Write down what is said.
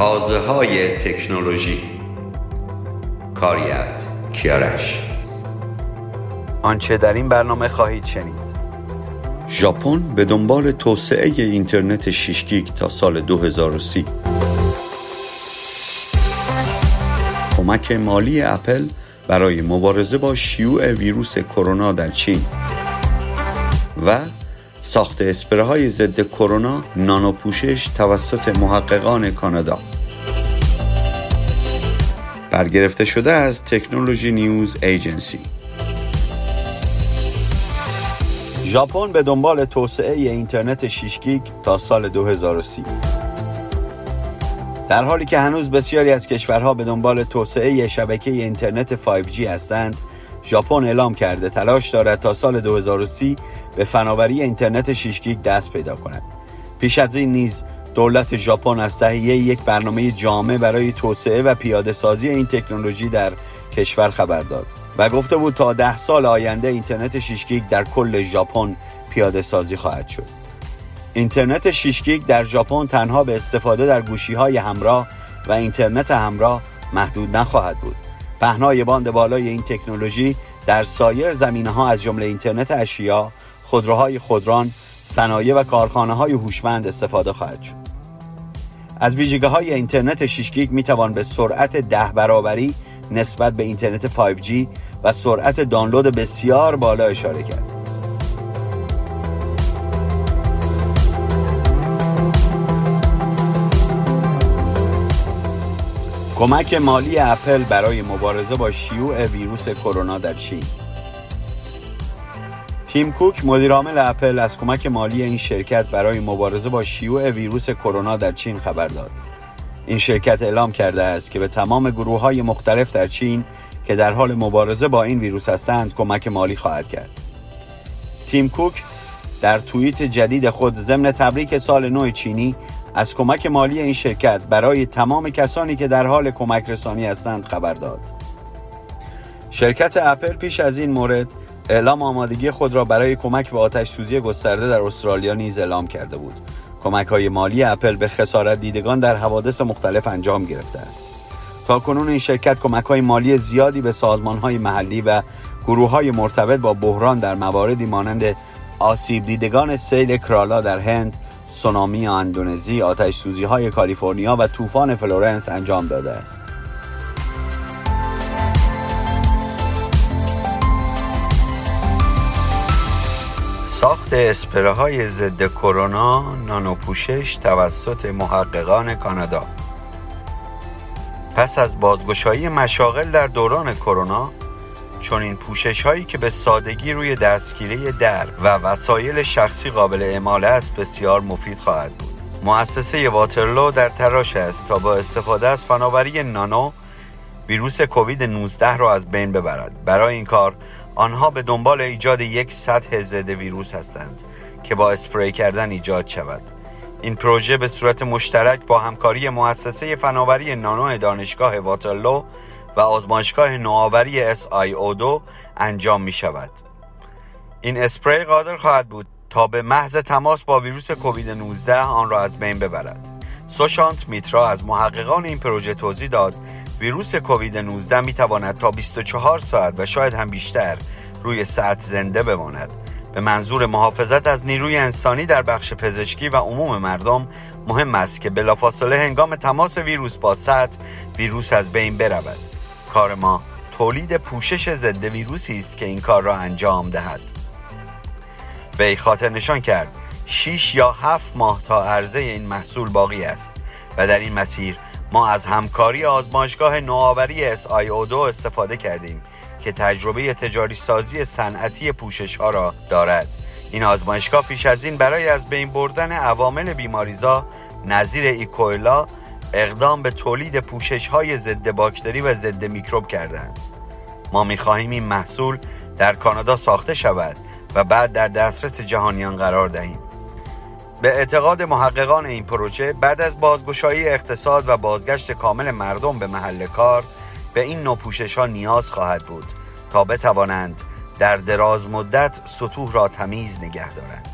تازه های تکنولوژی. کاری از کیارش آنچه در این برنامه خواهید شنید. ژاپن به دنبال توسعه اینترنت 6 گیگ تا سال 2030 کمک مالی اپل برای مبارزه با شیوع ویروس کرونا در چین و ساخت اسپره ضد کرونا نانو پوشش توسط محققان کانادا. برگرفته شده از Technology News Agency. ژاپن به دنبال توسعه اینترنت 6 گیگ تا سال 2030 در حالی که هنوز بسیاری از کشورها به دنبال توسعه شبکه اینترنت 5G هستند ژاپن اعلام کرده تلاش دارد تا سال 2030 به فناوری اینترنت 6 گیگ دست پیدا کند. پیش از این نیز دولت ژاپن از تهیه یک برنامه جامع برای توسعه و پیاده سازی این تکنولوژی در کشور خبر داد و گفته بود تا ده سال آینده اینترنت 6 گیگ در کل ژاپن پیاده سازی خواهد شد اینترنت 6 گیگ در ژاپن تنها به استفاده در گوشی های همراه و اینترنت همراه محدود نخواهد بود پهنای باند بالای این تکنولوژی در سایر زمینه ها از جمله اینترنت اشیا، خودروهای خودران، صنایع و کارخانه های هوشمند استفاده خواهد شد. از ویژگی های اینترنت 6 گیگ می توان به سرعت ده برابری نسبت به اینترنت 5G و سرعت دانلود بسیار بالا اشاره کرد. کمک مالی اپل برای مبارزه با شیوع ویروس کرونا در چین تیم کوک مدیرعامل اپل از کمک مالی این شرکت برای مبارزه با شیوع ویروس کرونا در چین خبر داد. این شرکت اعلام کرده است که به تمام گروه های مختلف در چین که در حال مبارزه با این ویروس هستند کمک مالی خواهد کرد. تیم کوک در توییت جدید خود ضمن تبریک سال نو چینی از کمک مالی این شرکت برای تمام کسانی که در حال کمک رسانی هستند خبر داد. شرکت اپل پیش از این مورد اعلام آمادگی خود را برای کمک به آتش سوزی گسترده در استرالیا نیز اعلام کرده بود. کمک های مالی اپل به خسارت دیدگان در حوادث مختلف انجام گرفته است. تا کنون این شرکت کمک های مالی زیادی به سازمان های محلی و گروه های مرتبط با بحران در مواردی مانند آسیب دیدگان سیل کرالا در هند، سونامی اندونزی، آتش سوزی های کالیفرنیا و طوفان فلورنس انجام داده است. ساخت اسپره های ضد کرونا نانو پوشش توسط محققان کانادا. پس از بازگشایی مشاغل در دوران کرونا چون این پوشش هایی که به سادگی روی دستگیره در و وسایل شخصی قابل اعمال است بسیار مفید خواهد بود. مؤسسه واترلو در تراش است تا با استفاده از فناوری نانو ویروس کووید 19 را از بین ببرد برای این کار آنها به دنبال ایجاد یک سطح ضد ویروس هستند که با اسپری کردن ایجاد شود این پروژه به صورت مشترک با همکاری مؤسسه فناوری نانو دانشگاه واترلو و آزمایشگاه نوآوری SIO2 انجام می شود. این اسپری قادر خواهد بود تا به محض تماس با ویروس کووید 19 آن را از بین ببرد. سوشانت میترا از محققان این پروژه توضیح داد ویروس کووید 19 می تواند تا 24 ساعت و شاید هم بیشتر روی سطح زنده بماند. به منظور محافظت از نیروی انسانی در بخش پزشکی و عموم مردم مهم است که بلافاصله هنگام تماس ویروس با سطح ویروس از بین برود. کار ما تولید پوشش ضد ویروسی است که این کار را انجام دهد. وی خاطر نشان کرد 6 یا 7 ماه تا عرضه این محصول باقی است و در این مسیر ما از همکاری آزمایشگاه نوآوری SIO2 استفاده کردیم که تجربه تجاری سازی صنعتی پوشش ها را دارد. این آزمایشگاه پیش از این برای از بین بردن عوامل بیماریزا نظیر ایکویلا اقدام به تولید پوشش های ضد باکتری و ضد میکروب کردند. ما می خواهیم این محصول در کانادا ساخته شود و بعد در دسترس جهانیان قرار دهیم. به اعتقاد محققان این پروژه بعد از بازگشایی اقتصاد و بازگشت کامل مردم به محل کار به این نوع پوشش ها نیاز خواهد بود تا بتوانند در دراز مدت سطوح را تمیز نگه دارند.